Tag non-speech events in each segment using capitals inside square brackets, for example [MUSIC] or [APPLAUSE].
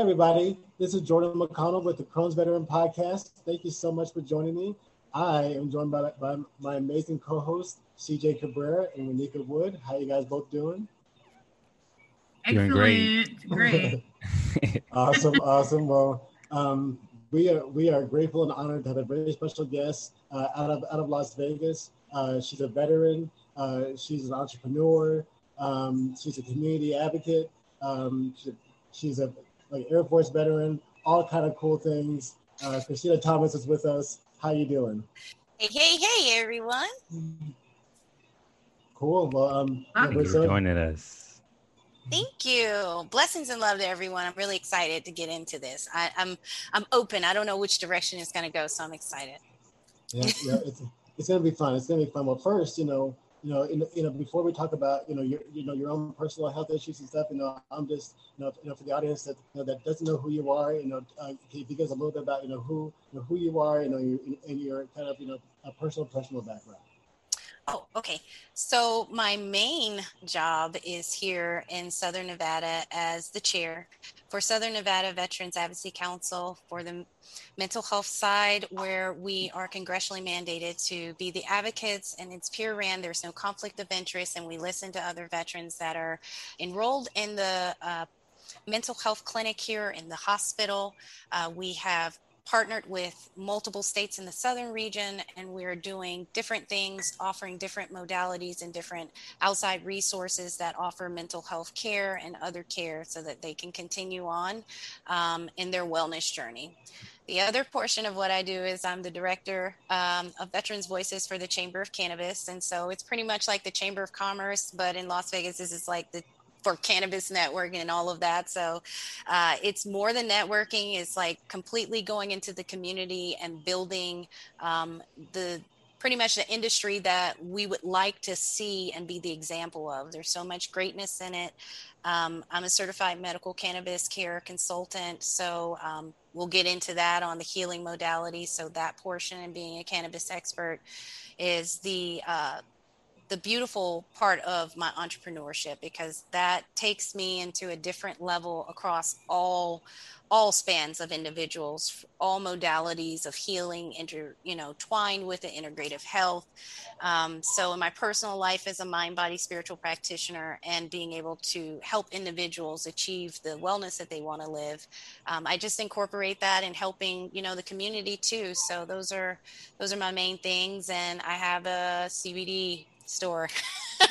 Hey, everybody. This is Jordan McConnell with the Crohn's Veteran Podcast. Thank you so much for joining me. I am joined by, by my amazing co-host, CJ Cabrera and Renika Wood. How are you guys both doing? Excellent. Doing great. Great. [LAUGHS] awesome, awesome. Well, um, we are we are grateful and honored to have a very special guest uh, out of out of Las Vegas. Uh, she's a veteran. Uh, she's an entrepreneur. Um, she's a community advocate. Um, she, she's a like Air Force veteran. All kind of cool things. Uh, Christina Thomas is with us. How you doing? Hey, hey, hey, everyone. Cool. Well, um, Thank you for joining us. Thank you. Blessings and love to everyone. I'm really excited to get into this. I, am I'm, I'm open. I don't know which direction it's going to go, so I'm excited. Yeah, yeah, it's it's going to be fun. It's going to be fun. Well, first, you know, you know, in, you know, before we talk about, you know, your, you know, your own personal health issues and stuff, you know, I'm just, you know, you know for the audience that, you know, that doesn't know who you are, you know, uh, if you guys a little bit about, you know, who, you know, who you are, you know, your, and your kind of, you know, a personal, professional background. Oh, okay. So my main job is here in Southern Nevada as the chair for Southern Nevada Veterans Advocacy Council for the mental health side, where we are congressionally mandated to be the advocates and it's peer ran. There's no conflict of interest, and we listen to other veterans that are enrolled in the uh, mental health clinic here in the hospital. Uh, we have partnered with multiple states in the southern region and we're doing different things offering different modalities and different outside resources that offer mental health care and other care so that they can continue on um, in their wellness journey the other portion of what I do is I'm the director um, of Veterans Voices for the Chamber of Cannabis. And so it's pretty much like the Chamber of Commerce, but in Las Vegas, this is like the for cannabis networking and all of that. So uh, it's more than networking. It's like completely going into the community and building um, the pretty much the industry that we would like to see and be the example of. There's so much greatness in it. Um, I'm a certified medical cannabis care consultant, so um, we'll get into that on the healing modality. So that portion and being a cannabis expert is the uh, the beautiful part of my entrepreneurship because that takes me into a different level across all all spans of individuals all modalities of healing inter you know twined with the integrative health. Um, so in my personal life as a mind body spiritual practitioner and being able to help individuals achieve the wellness that they want to live um, i just incorporate that in helping you know the community too. So those are those are my main things and i have a cbd store. [LAUGHS] [LAUGHS] so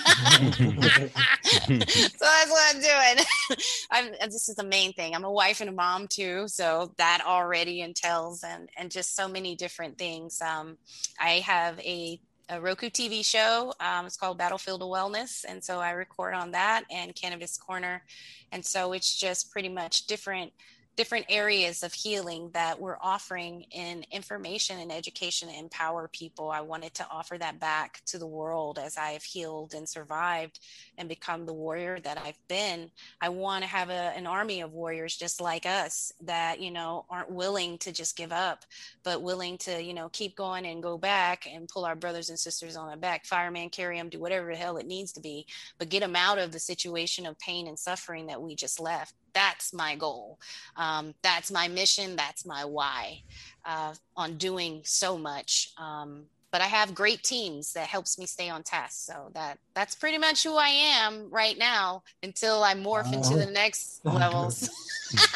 that's what I'm doing. [LAUGHS] I'm this is the main thing. I'm a wife and a mom too, so that already entails and and just so many different things. Um, I have a a Roku TV show. Um, it's called Battlefield of Wellness. And so I record on that and Cannabis Corner. And so it's just pretty much different different areas of healing that we're offering in information and education to empower people. I wanted to offer that back to the world as I have healed and survived and become the warrior that I've been. I want to have a, an army of warriors just like us that, you know, aren't willing to just give up, but willing to, you know, keep going and go back and pull our brothers and sisters on our back, fireman, carry them, do whatever the hell it needs to be, but get them out of the situation of pain and suffering that we just left that's my goal. Um, that's my mission. That's my why uh, on doing so much. Um, but I have great teams that helps me stay on task. So that that's pretty much who I am right now until I morph into the next [LAUGHS] levels.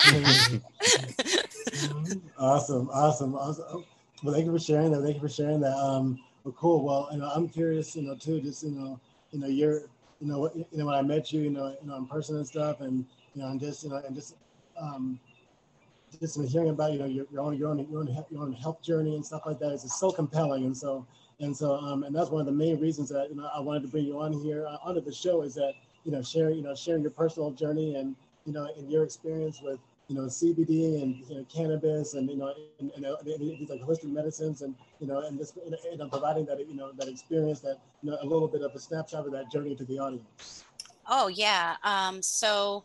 [LAUGHS] awesome, awesome, awesome. Well, thank you for sharing that. Thank you for sharing that. Um, well, cool. Well, you know, I'm curious, you know, too, just you know, you know, you're, you know, you know, when I met you, you know, you know, in person and stuff, and you know, and just you know, and just um, just hearing about you know your, your own your own your own your own health journey and stuff like that is just so compelling, and so and so um, and that's one of the main reasons that you know I wanted to bring you on here uh, onto the show is that you know sharing you know sharing your personal journey and you know and your experience with you know CBD and you know, cannabis and you know and, and, and these like holistic medicines and you know and just you know, providing that you know that experience that you know a little bit of a snapshot of that journey to the audience. Oh yeah. Um, so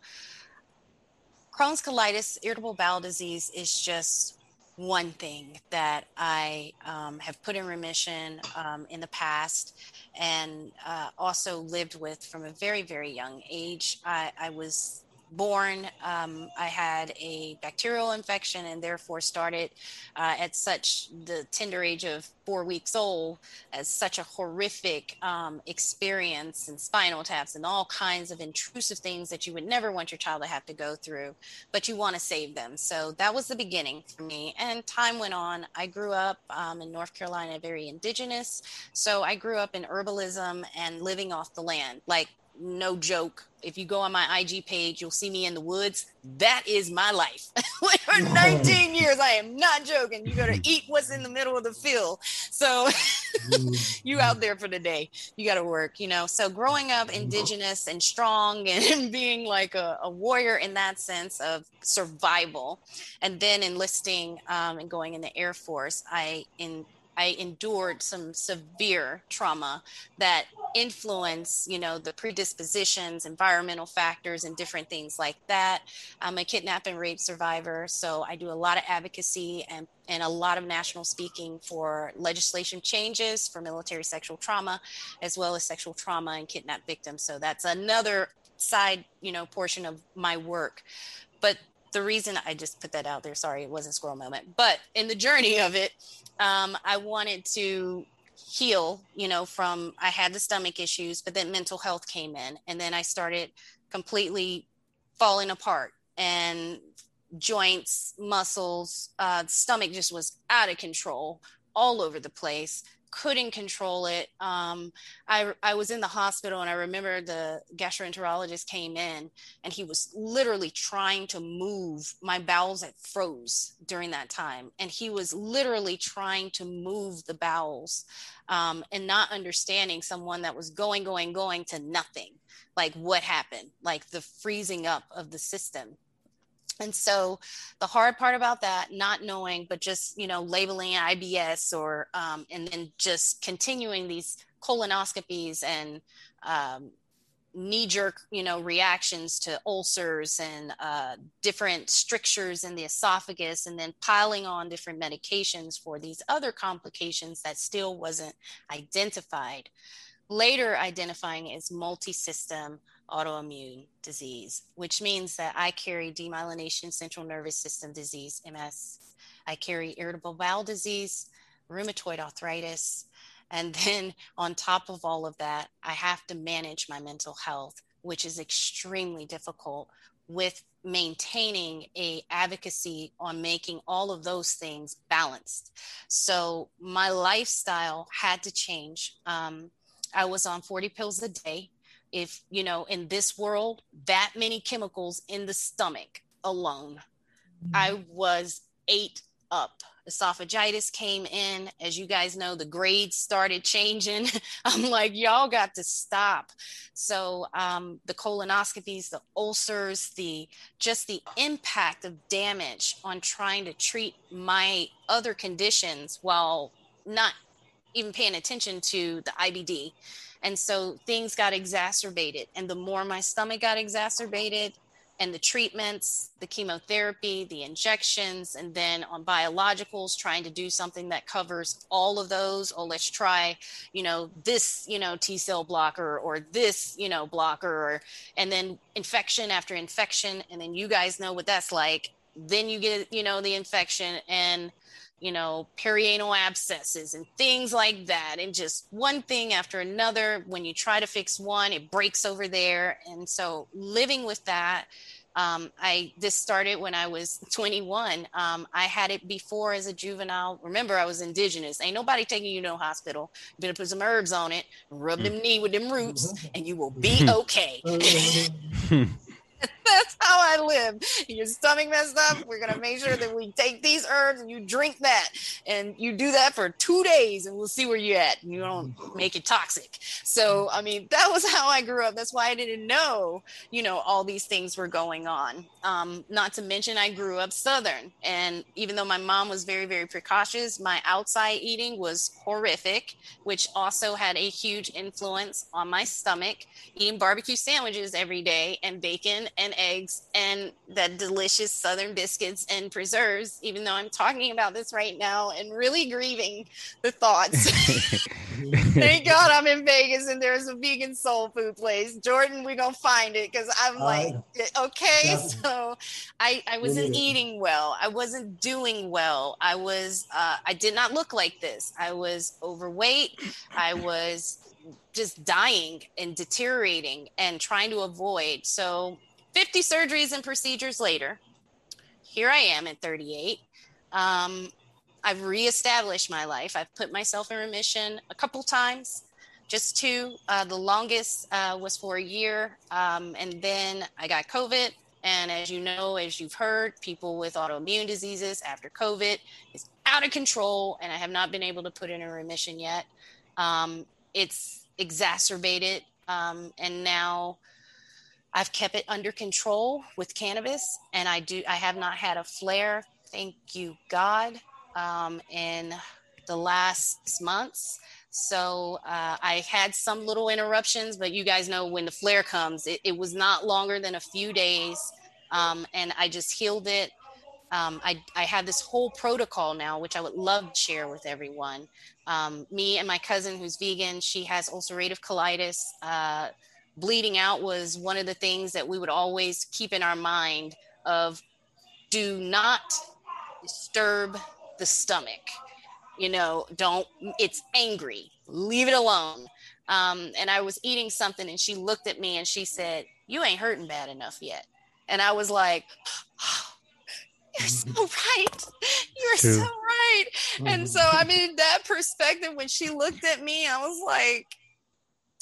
Crohn's colitis, irritable bowel disease is just one thing that I um, have put in remission um, in the past and uh, also lived with from a very, very young age. I, I was born, um, I had a bacterial infection and therefore started uh, at such the tender age of four weeks old as such a horrific um, experience and spinal taps and all kinds of intrusive things that you would never want your child to have to go through, but you want to save them. So that was the beginning for me. And time went on. I grew up um, in North Carolina, very indigenous. So I grew up in herbalism and living off the land. Like no joke. If you go on my IG page, you'll see me in the woods. That is my life. [LAUGHS] For 19 years, I am not joking. You got to eat what's in the middle of the field. So [LAUGHS] you out there for the day. You got to work, you know. So growing up indigenous and strong [LAUGHS] and being like a, a warrior in that sense of survival, and then enlisting um, and going in the Air Force, I in I endured some severe trauma that influence, you know, the predispositions, environmental factors, and different things like that. I'm a kidnap and rape survivor, so I do a lot of advocacy and and a lot of national speaking for legislation changes for military sexual trauma, as well as sexual trauma and kidnap victims. So that's another side, you know, portion of my work. But the reason I just put that out there, sorry, it wasn't squirrel moment, but in the journey of it, um, I wanted to heal, you know, from I had the stomach issues, but then mental health came in, and then I started completely falling apart and joints, muscles, uh, stomach just was out of control all over the place couldn't control it. Um, I, I was in the hospital and I remember the gastroenterologist came in and he was literally trying to move my bowels that froze during that time. And he was literally trying to move the bowels um, and not understanding someone that was going, going, going to nothing. Like what happened, like the freezing up of the system and so the hard part about that not knowing but just you know labeling ibs or um, and then just continuing these colonoscopies and um, knee-jerk you know reactions to ulcers and uh, different strictures in the esophagus and then piling on different medications for these other complications that still wasn't identified. Later identifying as multi-system autoimmune disease, which means that I carry demyelination central nervous system disease, MS. I carry irritable bowel disease, rheumatoid arthritis. And then on top of all of that, I have to manage my mental health, which is extremely difficult with maintaining a advocacy on making all of those things balanced so my lifestyle had to change um, i was on 40 pills a day if you know in this world that many chemicals in the stomach alone. Mm-hmm. i was ate up. Esophagitis came in. As you guys know the grades started changing. [LAUGHS] I'm like y'all got to stop. So um, the colonoscopies the ulcers the just the impact of damage on trying to treat my other conditions while not even paying attention to the ibd and so things got exacerbated. And the more my stomach got exacerbated, and the treatments, the chemotherapy, the injections, and then on biologicals, trying to do something that covers all of those. Oh, let's try, you know, this, you know, T cell blocker or this, you know, blocker, or, and then infection after infection. And then you guys know what that's like. Then you get, you know, the infection and you know, perianal abscesses and things like that. And just one thing after another. When you try to fix one, it breaks over there. And so living with that, um, I this started when I was [LAUGHS] 21. Um, I had it before as a juvenile. Remember, I was indigenous. Ain't nobody taking you to no hospital. You better put some herbs on it, rub mm. them knee with them roots, and you will be [LAUGHS] okay. [LAUGHS] That's how I live. Your stomach messed up. We're gonna make sure that we take these herbs and you drink that, and you do that for two days, and we'll see where you're at. You don't make it toxic. So, I mean, that was how I grew up. That's why I didn't know, you know, all these things were going on. Um, not to mention, I grew up Southern, and even though my mom was very, very precautious, my outside eating was horrific, which also had a huge influence on my stomach. Eating barbecue sandwiches every day and bacon and eggs and that delicious southern biscuits and preserves even though i'm talking about this right now and really grieving the thoughts. [LAUGHS] [LAUGHS] Thank god i'm in vegas and there's a vegan soul food place. Jordan we're gonna find it because i'm like okay yeah. [LAUGHS] so i i wasn't eating well. I wasn't doing well. I was uh, i did not look like this. I was overweight. I was just dying and deteriorating and trying to avoid. So 50 surgeries and procedures later, here I am at 38. Um, I've reestablished my life. I've put myself in remission a couple times, just two. Uh, the longest uh, was for a year. Um, and then I got COVID. And as you know, as you've heard, people with autoimmune diseases after COVID is out of control. And I have not been able to put in a remission yet. Um, it's exacerbated. Um, and now I've kept it under control with cannabis, and I do. I have not had a flare. Thank you, God. Um, in the last months, so uh, I had some little interruptions, but you guys know when the flare comes, it, it was not longer than a few days, um, and I just healed it. Um, I, I have this whole protocol now, which I would love to share with everyone. Um, me and my cousin, who's vegan, she has ulcerative colitis. Uh, bleeding out was one of the things that we would always keep in our mind of do not disturb the stomach. You know, don't, it's angry, leave it alone. Um, and I was eating something and she looked at me and she said, You ain't hurting bad enough yet. And I was like, oh, you're so right. You're so right. And so, I mean, that perspective, when she looked at me, I was like,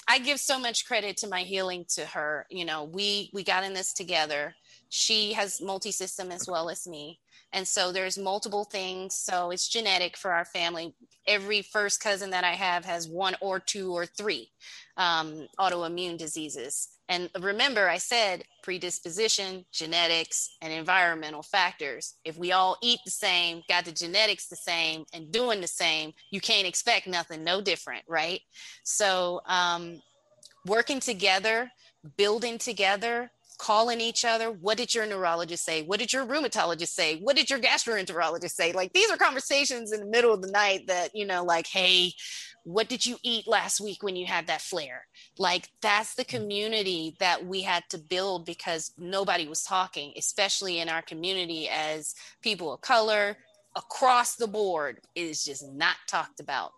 I give so much credit to my healing to her. You know, we we got in this together. She has multi-system as well as me. And so there's multiple things. So it's genetic for our family. Every first cousin that I have has one or two or three um, autoimmune diseases. And remember, I said predisposition, genetics, and environmental factors. If we all eat the same, got the genetics the same, and doing the same, you can't expect nothing no different, right? So, um, working together, building together, calling each other. What did your neurologist say? What did your rheumatologist say? What did your gastroenterologist say? Like these are conversations in the middle of the night that, you know, like, hey, what did you eat last week when you had that flare like that's the mm. community that we had to build because nobody was talking especially in our community as people of color across the board is just not talked about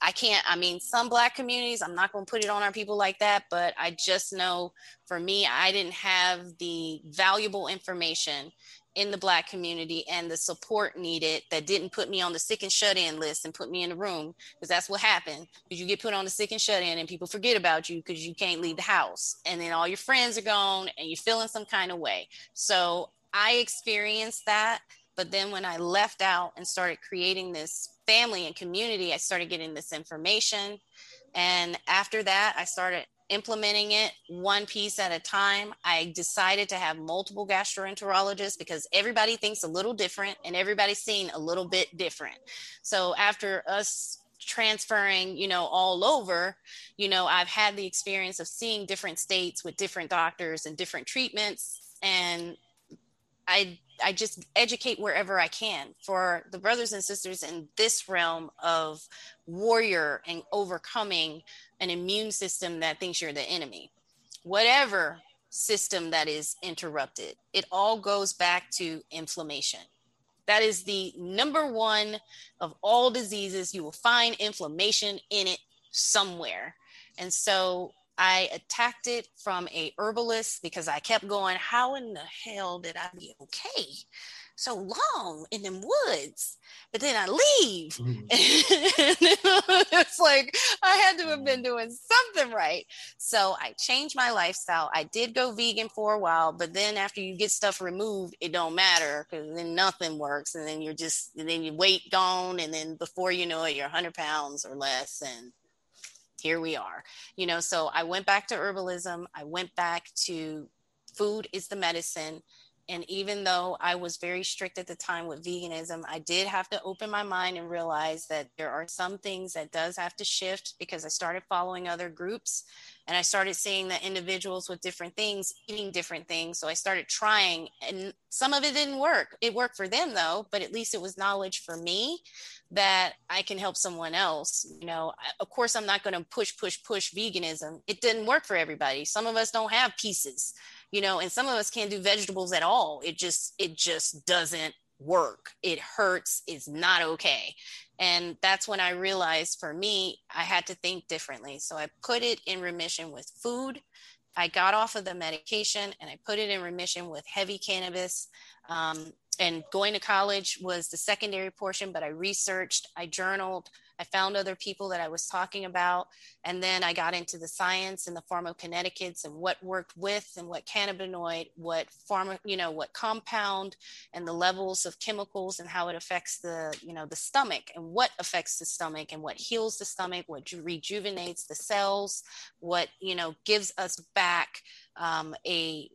i can't i mean some black communities i'm not going to put it on our people like that but i just know for me i didn't have the valuable information in the black community and the support needed that didn't put me on the sick and shut in list and put me in a room because that's what happened. Because you get put on the sick and shut in and people forget about you because you can't leave the house and then all your friends are gone and you're feeling some kind of way. So i experienced that but then when i left out and started creating this family and community i started getting this information and after that i started implementing it one piece at a time. I decided to have multiple gastroenterologists because everybody thinks a little different and everybody's seen a little bit different. So after us transferring, you know, all over, you know, I've had the experience of seeing different states with different doctors and different treatments and I I just educate wherever I can for the brothers and sisters in this realm of warrior and overcoming an immune system that thinks you're the enemy. Whatever system that is interrupted, it all goes back to inflammation. That is the number one of all diseases. You will find inflammation in it somewhere. And so I attacked it from a herbalist because I kept going, how in the hell did I be okay? so long in them woods, but then I leave. Mm. [LAUGHS] [LAUGHS] it's like I had to have been doing something right. So I changed my lifestyle. I did go vegan for a while, but then after you get stuff removed, it don't matter because then nothing works. And then you're just, and then your weight gone. And then before you know it, you're 100 pounds or less. And here we are. You know, so I went back to herbalism. I went back to food is the medicine And even though I was very strict at the time with veganism, I did have to open my mind and realize that there are some things that does have to shift because I started following other groups and I started seeing that individuals with different things eating different things. So I started trying, and some of it didn't work. It worked for them though, but at least it was knowledge for me that I can help someone else. You know, of course, I'm not going to push, push, push veganism. It didn't work for everybody. Some of us don't have pieces you know and some of us can't do vegetables at all it just it just doesn't work it hurts it's not okay and that's when i realized for me i had to think differently so i put it in remission with food i got off of the medication and i put it in remission with heavy cannabis um, and going to college was the secondary portion but i researched i journaled I found other people that I was talking about. And then I got into the science and the pharmacokinetics and what worked with and what cannabinoid, what pharma, you know, what compound and the levels of chemicals and how it affects the, you know, the stomach and what affects the stomach and what heals the stomach, what rejuvenates the cells, what, you know, gives us back um, a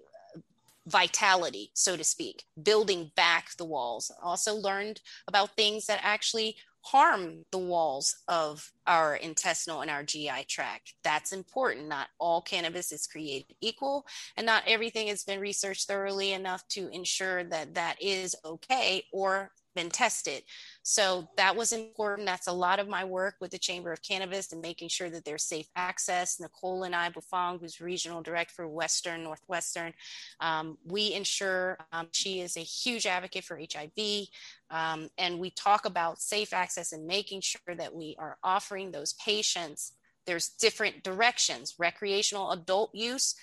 vitality, so to speak, building back the walls. Also learned about things that actually harm the walls of our intestinal and our GI tract. That's important. Not all cannabis is created equal, and not everything has been researched thoroughly enough to ensure that that is okay or been tested. So that was important. That's a lot of my work with the Chamber of Cannabis and making sure that there's safe access. Nicole and I, Bufang, who's regional director for Western, Northwestern, um, we ensure um, she is a huge advocate for HIV. Um, and we talk about safe access and making sure that we are offering those patients there's different directions recreational adult use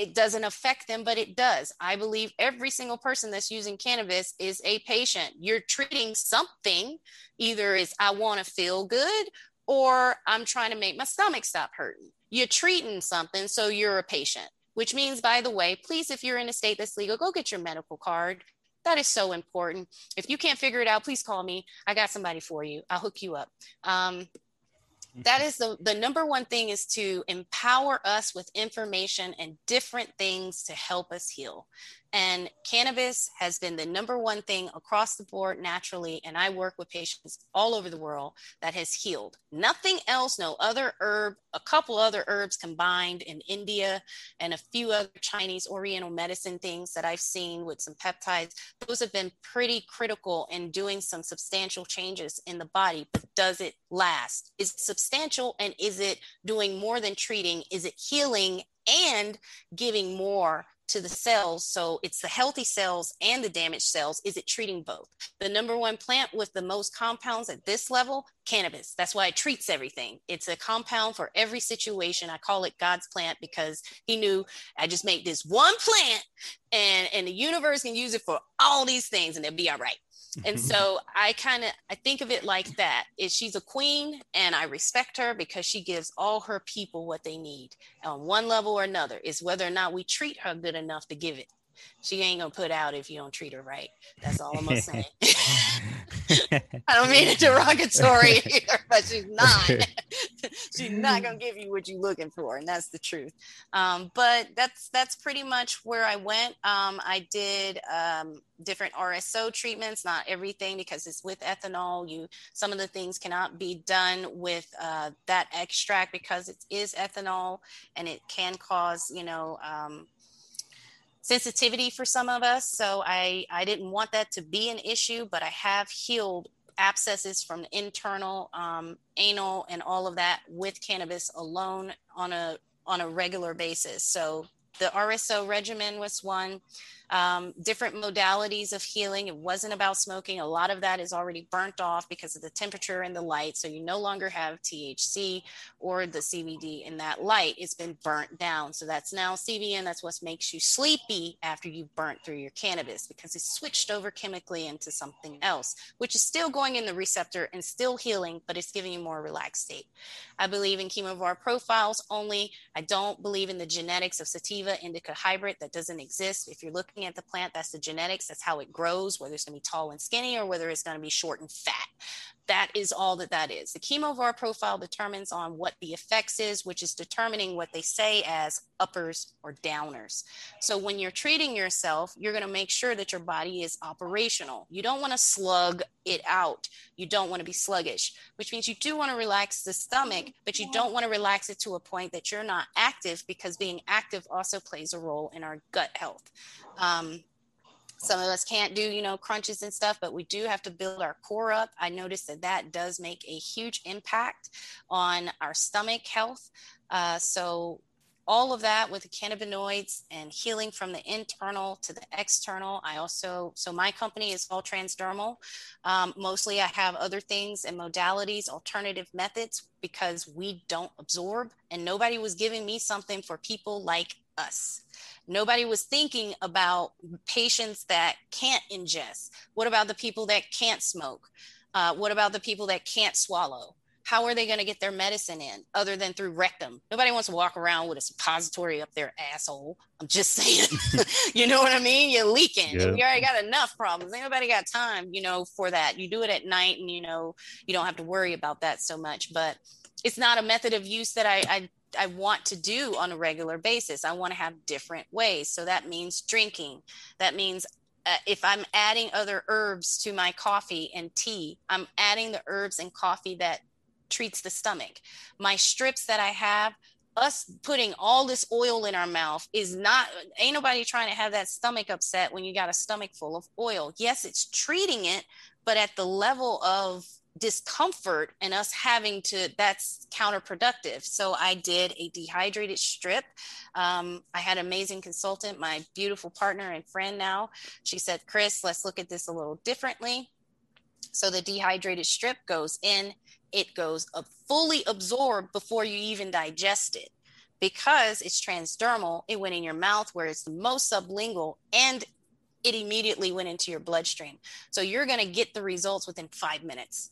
it doesn't affect them, but it does. I believe every single person that's using cannabis is a patient. You're treating something, either is I want to feel good or I'm trying to make my stomach stop hurting. You're treating something, so you're a patient, which means, by the way, please, if you're in a state that's legal, go get your medical card. That is so important. If you can't figure it out, please call me. I got somebody for you. I'll hook you up. Um, that is the, the number one thing is to empower us with information and different things to help us heal and cannabis has been the number one thing across the board naturally. And I work with patients all over the world that has healed. Nothing else, no other herb, a couple other herbs combined in India and a few other Chinese Oriental medicine things that I've seen with some peptides. Those have been pretty critical in doing some substantial changes in the body. But does it last? Is it substantial and is it doing more than treating? Is it healing and giving more to the cells. So it's the healthy cells and the damaged cells. Is it treating both? The number one plant with the most compounds at this level, cannabis. That's why it treats everything. It's a compound for every situation. I call it God's plant because he knew I just make this one plant and, and the universe can use it for all these things and it'll be all right and mm-hmm. so i kind of i think of it like that is she's a queen and i respect her because she gives all her people what they need on one level or another is whether or not we treat her good enough to give it she ain't gonna put out if you don't treat her right. That's all I'm gonna say. [LAUGHS] [LAUGHS] I don't mean it derogatory [LAUGHS] here, but she's not. she's not gonna give you what you're looking for, and that's the truth. Um, but that's that's pretty much where I went. Um, I did um, different RSO treatments, not everything because it's with ethanol. You some of the things cannot be done with uh, that extract because it is ethanol, and it can cause you know um, sensitivity for some of us. So I, I didn't want that to be an issue, but I have healed abscesses from internal, um, anal, and all of that with cannabis alone on a on a regular basis. So the RSO regimen was one um, different modalities of healing. It wasn't about smoking. A lot of that is already burnt off because of the temperature and the light. So you no longer have THC or the CBD in that light. It's been burnt down. So that's now CBN. That's what makes you sleepy after you've burnt through your cannabis because it's switched over chemically into something else, which is still going in the receptor and still healing, but it's giving you more relaxed state. I believe in chemovar profiles only. I don't believe in the genetics of sativa indica hybrid that doesn't exist. If you're looking looking at the plant, that's the genetics, that's how it grows, whether it's going to be tall and skinny or whether it's going to be short and fat that is all that that is. The chemovar profile determines on what the effects is, which is determining what they say as uppers or downers. So when you're treating yourself, you're going to make sure that your body is operational. You don't want to slug it out. You don't want to be sluggish, which means you do want to relax the stomach, but you don't want to relax it to a point that you're not active because being active also plays a role in our gut health. Um, some of us can't do you know crunches and stuff but we do have to build our core up i noticed that that does make a huge impact on our stomach health uh, so all of that with the cannabinoids and healing from the internal to the external i also so my company is all transdermal um, mostly i have other things and modalities alternative methods because we don't absorb and nobody was giving me something for people like us Nobody was thinking about patients that can't ingest. What about the people that can't smoke? Uh, what about the people that can't swallow? How are they going to get their medicine in other than through rectum? Nobody wants to walk around with a suppository up their asshole. I'm just [LAUGHS] saying, [LAUGHS] you know what I mean? You're leaking. Yeah. You already got enough problems. Ain't nobody got time, you know, for that. You do it at night and, you know, you don't have to worry about that so much. But it's not a method of use that I, I I want to do on a regular basis. I want to have different ways. So that means drinking. That means uh, if I'm adding other herbs to my coffee and tea, I'm adding the herbs and coffee that treats the stomach. My strips that I have, us putting all this oil in our mouth is not, ain't nobody trying to have that stomach upset when you got a stomach full of oil. Yes, it's treating it, but at the level of discomfort and us having to that's counterproductive so i did a dehydrated strip um, i had an amazing consultant my beautiful partner and friend now she said chris let's look at this a little differently so the dehydrated strip goes in it goes up fully absorbed before you even digest it because it's transdermal it went in your mouth where it's the most sublingual and it immediately went into your bloodstream. So you're going to get the results within five minutes.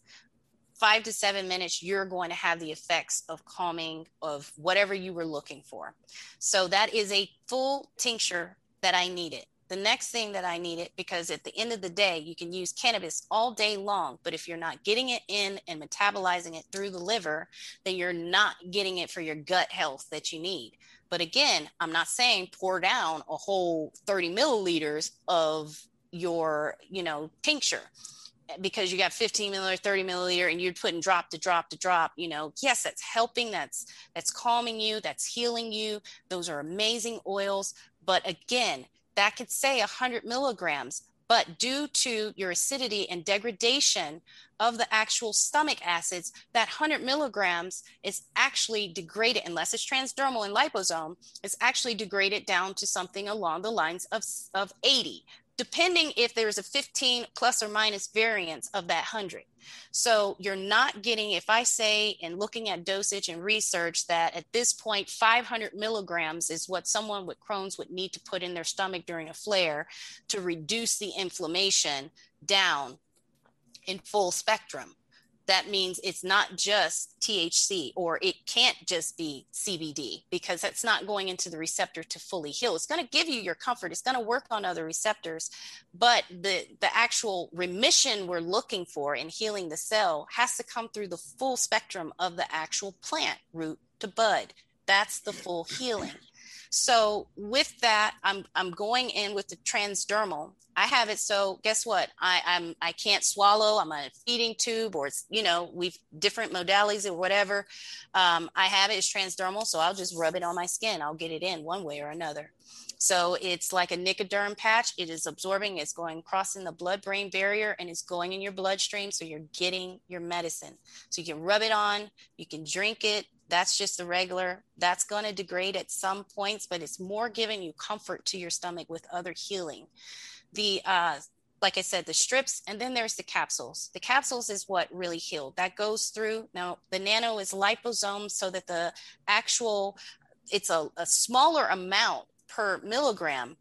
Five to seven minutes, you're going to have the effects of calming of whatever you were looking for. So that is a full tincture that I needed. The next thing that I needed, because at the end of the day, you can use cannabis all day long, but if you're not getting it in and metabolizing it through the liver, then you're not getting it for your gut health that you need. But again, I'm not saying pour down a whole 30 milliliters of your, you know, tincture because you got 15 milliliter 30 milliliter and you're putting drop to drop to drop you know. Yes that's helping that's that's calming you that's healing you. Those are amazing oils. But again that could say 100 milligrams but due to your acidity and degradation of the actual stomach acids, that 100 milligrams is actually degraded, unless it's transdermal and liposome, it's actually degraded down to something along the lines of, of 80 depending if there's a 15 plus or minus variance of that 100. So you're not getting, if I say in looking at dosage and research that at this point, 500 milligrams is what someone with Crohn's would need to put in their stomach during a flare to reduce the inflammation down in full spectrum that means it's not just THC or it can't just be CBD because that's not going into the receptor to fully heal. It's going to give you your comfort. It's going to work on other receptors, but the the actual remission we're looking for in healing the cell has to come through the full spectrum of the actual plant root to bud. That's the full healing. So with that, I'm I'm going in with the transdermal. I have it so guess what? I, I'm I can't swallow. I'm on a feeding tube, or it's you know we've different modalities or whatever. Um, I have it as transdermal, so I'll just rub it on my skin. I'll get it in one way or another. So it's like a Nicoderm patch. It is absorbing, it's going crossing the blood brain barrier and it's going in your bloodstream. So you're getting your medicine. So you can rub it on, you can drink it, that's just the regular. That's going to degrade at some points, but it's more giving you comfort to your stomach with other healing. The uh, like I said, the strips, and then there's the capsules. The capsules is what really healed. That goes through. Now, the nano is liposome, so that the actual, it's a, a smaller amount per milligram,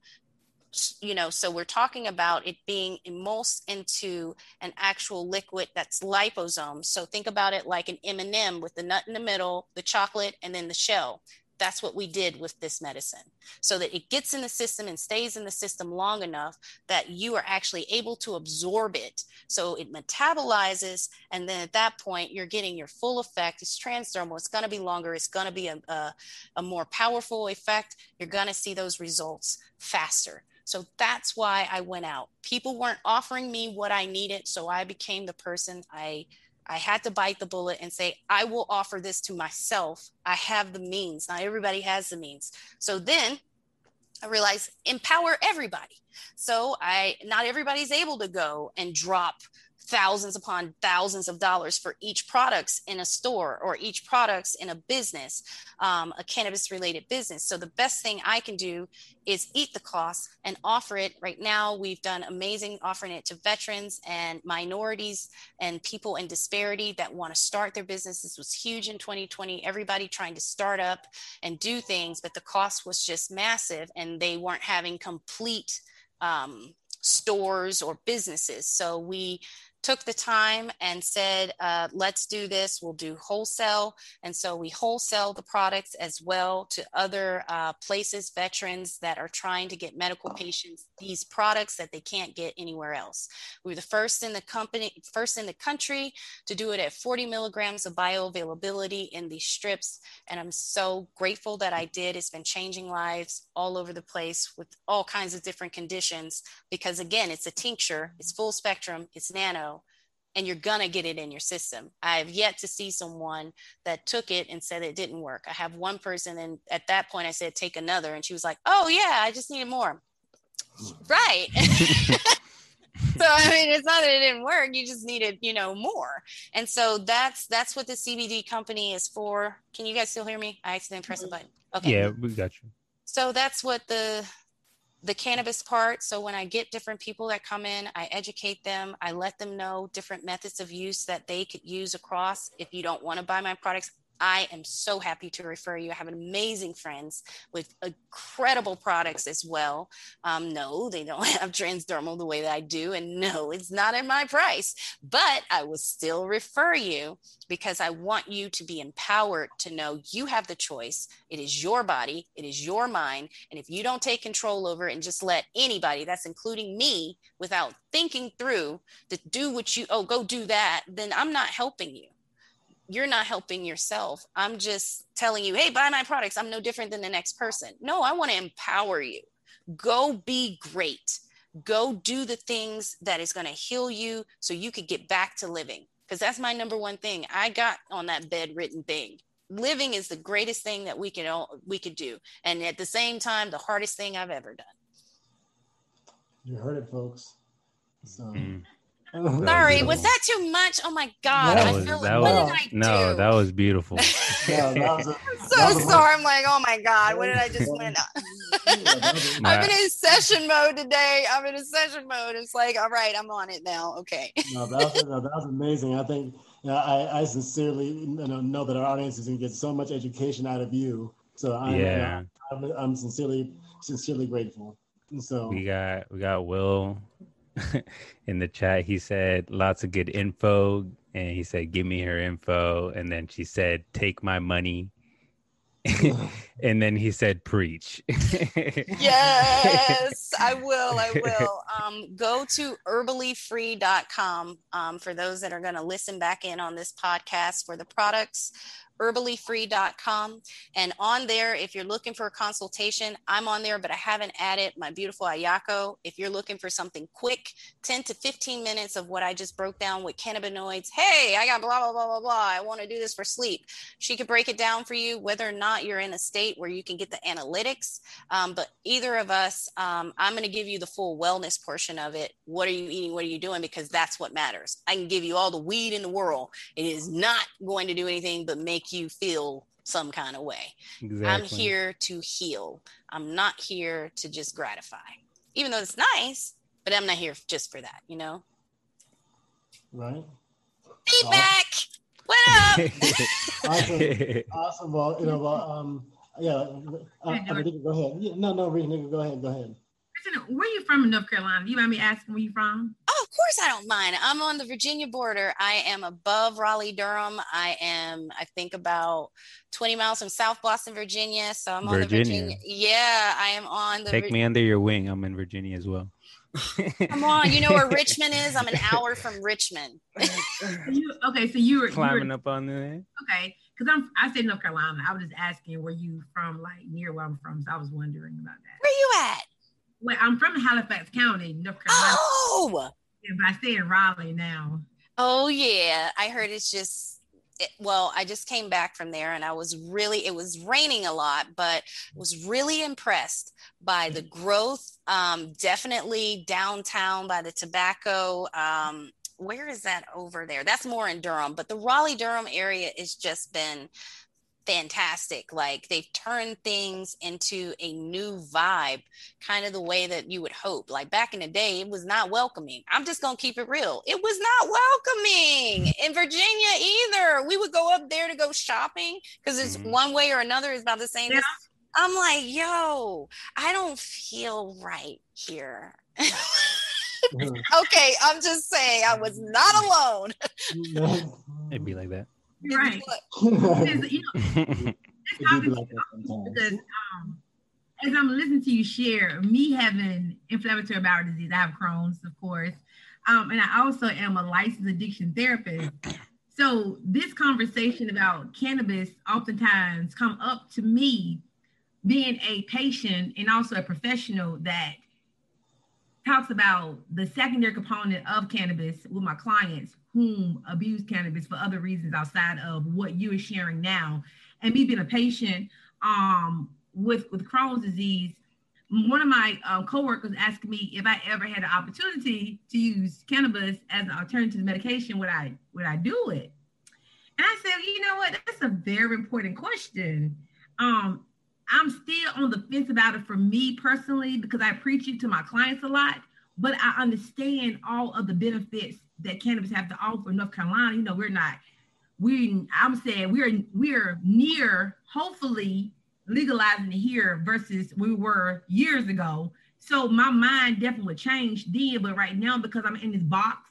you know so we're talking about it being emulsed into an actual liquid that's liposome. So think about it like an m&m with the nut in the middle the chocolate and then the shell that's what we did with this medicine so that it gets in the system and stays in the system long enough that you are actually able to absorb it. So it metabolizes. And then at that point, you're getting your full effect. It's transdermal. It's going to be longer. It's going to be a, a, a more powerful effect. You're going to see those results faster. So that's why I went out. People weren't offering me what I needed. So I became the person I I had to bite the bullet and say, I will offer this to myself. I have the means. Not everybody has the means. So then I realized empower everybody. So I not everybody's able to go and drop thousands upon thousands of dollars for each products in a store or each products in a business um, a cannabis related business. So the best thing i can do is eat the cost and offer it. Right now we've done amazing offering it to veterans and minorities and people in disparity that want to start their business. This was huge in 2020 everybody trying to start up and do things but the cost was just massive and they weren't having complete um, stores or businesses. So we took the time and said, uh, let's do this. We'll do wholesale. And so we wholesale the products as well to other uh, places, veterans that are trying to get medical patients these products that they can't get anywhere else. We were the first in the company, first in the country to do it at 40 milligrams of bioavailability in these strips. And I'm so grateful that I did. It's been changing lives all over the place with all kinds of different conditions because again, it's a tincture, it's full spectrum, it's nano and you're gonna get it in your system. I have yet to see someone that took it and said it didn't work. I have one person, and at that point, I said, take another, and she was like, oh yeah, I just needed more. right. [LAUGHS] [LAUGHS] so I mean, it's not that it didn't work; you just needed, you know, more. And so that's that's what the CBD company is for. Can you guys still hear me? I accidentally pressed the mm-hmm. button. Okay. Yeah, we got you. So that's what the the cannabis part. So when I get different people that come in, I educate them. I let them know different methods of use that they could use across. If you don't want to buy my products, I am so happy to refer you. I have amazing friends with incredible products as well. Um, no, they don't [LAUGHS] have transdermal the way that I do. And no, it's not in my price, but I will still refer you because I want you to be empowered to know you have the choice. It is your body, it is your mind. And if you don't take control over it and just let anybody, that's including me, without thinking through to do what you, oh, go do that, then I'm not helping you you're not helping yourself. I'm just telling you, hey, buy my products. I'm no different than the next person. No, I want to empower you. Go be great. Go do the things that is going to heal you so you could get back to living. Because that's my number one thing. I got on that bedridden thing. Living is the greatest thing that we can all, we could do, and at the same time, the hardest thing I've ever done. You heard it, folks. So. Mm. Mm. Sorry, was that too much? Oh my god! That was, that was, [LAUGHS] [LAUGHS] no, that was beautiful. yeah, that was a, so sorry. I'm like, oh my god, what did I just win? [LAUGHS] I'm in session mode today. I'm in a session mode. It's like, all right, I'm on it now. Okay. no, that was, no, that was amazing. I think you know, I, I sincerely you know, know that our audience is going to get so much education out of you. So I'm, yeah. I'm, I'm sincerely sincerely grateful. So we got we got Will [LAUGHS] in the chat. He said lots of good info, and he said, "Give me her info." And then she said, "Take my money." [LAUGHS] and then he said, "Preach." yes, I [LAUGHS] will. I will. Um, go to herballyfree.com um, for those that are going to listen back in on this podcast for the products herballyfree.com. And on there, if you're looking for a consultation, I'm on there, but I haven't added my beautiful Ayako. If you're looking for something quick, 10 to 15 minutes of what I just broke down with cannabinoids. Hey, I got blah, blah, blah, blah, blah. I want to do this for sleep. She could break it down for you, whether or not you're in a state where you can get the analytics. Um, but either of us, um, I'm going to give you the full wellness portion of it. What are you eating? What are you doing? Because that's what matters. I can give you all the weed in the world. It is not going to do anything but make make you feel some kind of way. Exactly. I'm here to heal. I'm not here to just gratify, even though it's nice, but I'm not here just for that, you know? Right. Feedback. What up? [LAUGHS] [LAUGHS] awesome. Awesome. Well, you know, well, um, yeah, uh, I mean, go ahead. Yeah, no, no, Rita, go ahead, go ahead. Where are you from in North Carolina? You mind me asking where you from? Oh, of course I don't mind. I'm on the Virginia border. I am above Raleigh, Durham. I am, I think, about 20 miles from South Boston, Virginia. So I'm on Virginia. the Virginia. Yeah, I am on the. Take Vir- me under your wing. I'm in Virginia as well. [LAUGHS] Come on, you know where [LAUGHS] Richmond is? I'm an hour from Richmond. you, okay, so you were climbing you were, up on there. Okay, because I'm I said North Carolina. I was just asking where you from, like near where I'm from. So I was wondering about that. Where you at? Well, I'm from Halifax County, North Carolina. Oh, yeah, but I stay in Raleigh now. Oh yeah, I heard it's just. It, well, I just came back from there and I was really, it was raining a lot, but was really impressed by the growth. Um, definitely downtown by the tobacco. Um, where is that over there? That's more in Durham, but the Raleigh Durham area has just been fantastic. Like they've turned things into a new vibe, kind of the way that you would hope. Like back in the day, it was not welcoming. I'm just going to keep it real. It was not welcoming in Virginia either. We would go up there to go shopping because it's mm-hmm. one way or another is about the same. Yeah. I'm like, yo, I don't feel right here. [LAUGHS] okay, I'm just saying I was not alone. [LAUGHS] It'd be like that. Right. because, [LAUGHS] you know, [LAUGHS] because um, as I'm listening to you share, me having inflammatory bowel disease, I have Crohn's, of course, um, and I also am a licensed addiction therapist. So this conversation about cannabis oftentimes come up to me being a patient and also a professional that talks about the secondary component of cannabis with my clients whom abuse cannabis for other reasons outside of what you are sharing now. And me being a patient um, with, with Crohn's disease, one of my um, coworkers asked me if I ever had an opportunity to use cannabis as an alternative medication, would I would I do it? And I said, you know what, that's a very important question. Um, I'm still on the fence about it for me personally because I preach it to my clients a lot, but I understand all of the benefits that cannabis have to offer North Carolina. You know, we're not, we I'm saying we're we're near hopefully legalizing it here versus we were years ago. So my mind definitely would change then, but right now because I'm in this box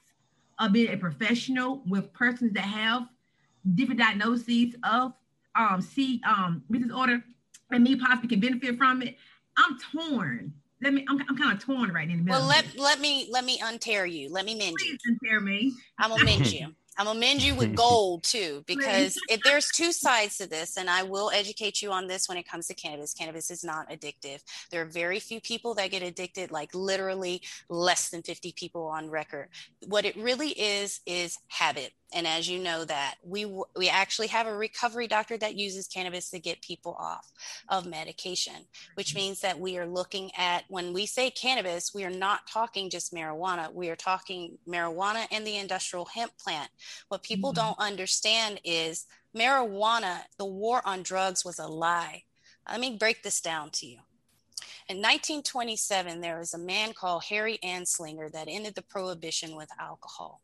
of being a professional with persons that have different diagnoses of um see um disorder and me possibly can benefit from it, I'm torn. Let me. I'm, I'm kind of torn right in the middle. Well, let let me let me untear you. Let me mend Please you. Untear me. I'm gonna mend you. [LAUGHS] I'm gonna mend you with [LAUGHS] gold too, because if there's two sides to this, and I will educate you on this when it comes to cannabis. Cannabis is not addictive. There are very few people that get addicted, like literally less than 50 people on record. What it really is is habit and as you know that we we actually have a recovery doctor that uses cannabis to get people off of medication which means that we are looking at when we say cannabis we are not talking just marijuana we are talking marijuana and the industrial hemp plant what people mm-hmm. don't understand is marijuana the war on drugs was a lie let me break this down to you in 1927, there was a man called Harry Anslinger that ended the prohibition with alcohol.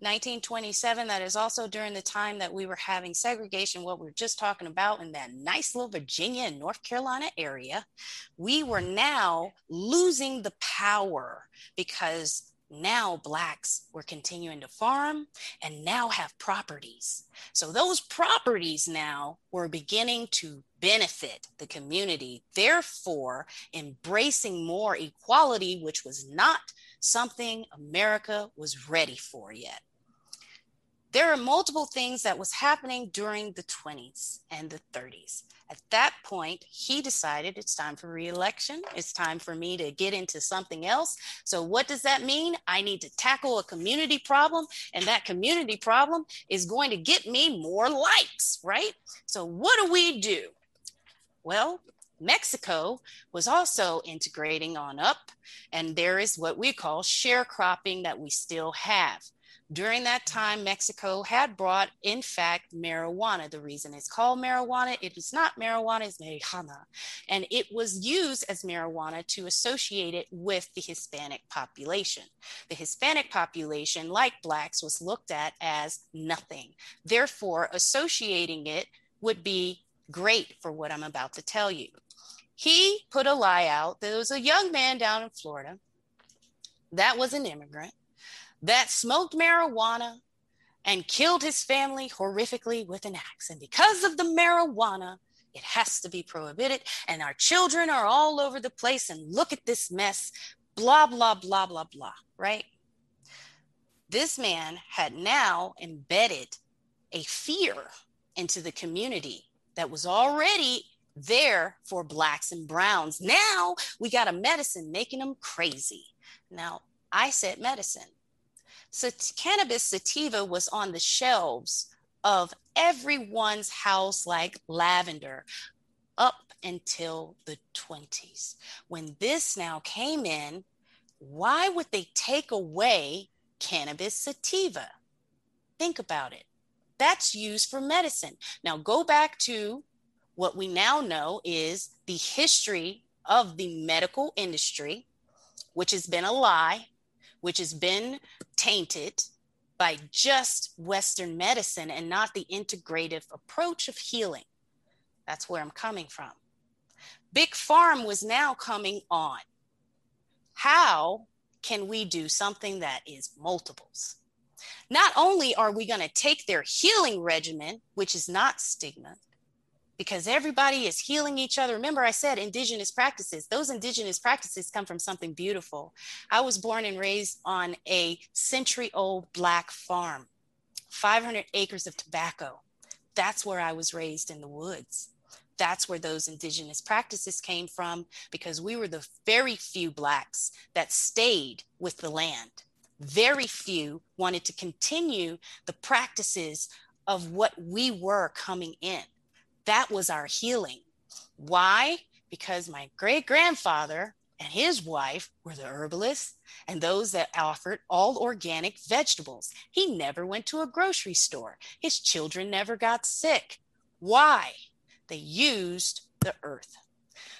1927, that is also during the time that we were having segregation, what we are just talking about in that nice little Virginia and North Carolina area. We were now losing the power because now blacks were continuing to farm and now have properties. So those properties now were beginning to benefit the community, therefore embracing more equality, which was not something America was ready for yet. There are multiple things that was happening during the 20s and the 30s. At that point, he decided it's time for reelection. It's time for me to get into something else. So, what does that mean? I need to tackle a community problem, and that community problem is going to get me more likes, right? So, what do we do? Well, Mexico was also integrating on up, and there is what we call sharecropping that we still have. During that time, Mexico had brought, in fact, marijuana. The reason it's called marijuana, it is not marijuana, it's marijuana. And it was used as marijuana to associate it with the Hispanic population. The Hispanic population, like Blacks, was looked at as nothing. Therefore, associating it would be great for what I'm about to tell you. He put a lie out. There was a young man down in Florida that was an immigrant that smoked marijuana and killed his family horrifically with an axe. And because of the marijuana, it has to be prohibited. And our children are all over the place. And look at this mess. Blah, blah, blah, blah, blah, right? This man had now embedded a fear into the community that was already there for blacks and browns. Now we got a medicine making them crazy. Now, I said medicine. So cannabis sativa was on the shelves of everyone's house like lavender up until the 20s. When this now came in, why would they take away cannabis sativa? Think about it. That's used for medicine. Now go back to what we now know is the history of the medical industry, which has been a lie, which has been tainted by just Western medicine and not the integrative approach of healing. That's where I'm coming from. Big Pharm was now coming on. How can we do something that is multiples? Not only are we going to take their healing regimen, which is not stigma, because everybody is healing each other. Remember, I said indigenous practices. Those indigenous practices come from something beautiful. I was born and raised on a century old Black farm, 500 acres of tobacco. That's where I was raised in the woods. That's where those indigenous practices came from because we were the very few Blacks that stayed with the land. Very few wanted to continue the practices of what we were coming in that was our healing. Why? Because my great grandfather and his wife were the herbalists and those that offered all organic vegetables. He never went to a grocery store. His children never got sick. Why? They used the earth.